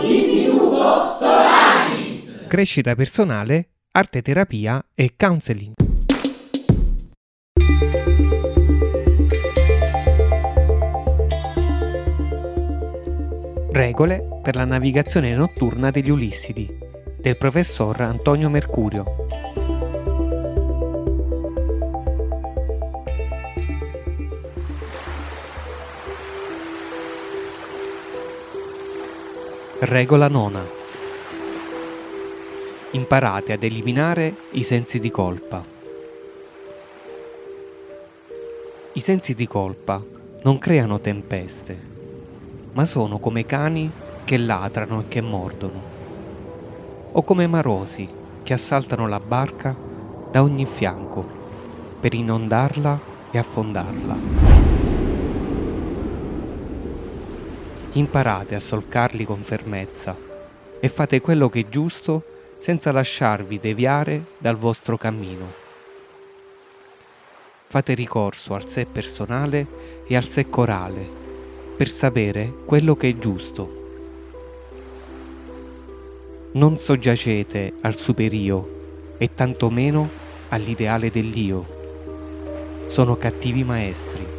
Istituto Solaris. Crescita personale, arte terapia e counseling. Regole per la navigazione notturna degli Ulissidi del professor Antonio Mercurio. Regola nona. Imparate ad eliminare i sensi di colpa. I sensi di colpa non creano tempeste, ma sono come cani che latrano e che mordono, o come marosi che assaltano la barca da ogni fianco per inondarla e affondarla. Imparate a solcarli con fermezza e fate quello che è giusto senza lasciarvi deviare dal vostro cammino. Fate ricorso al sé personale e al sé corale per sapere quello che è giusto. Non soggiacete al superio e tantomeno all'ideale dell'io. Sono cattivi maestri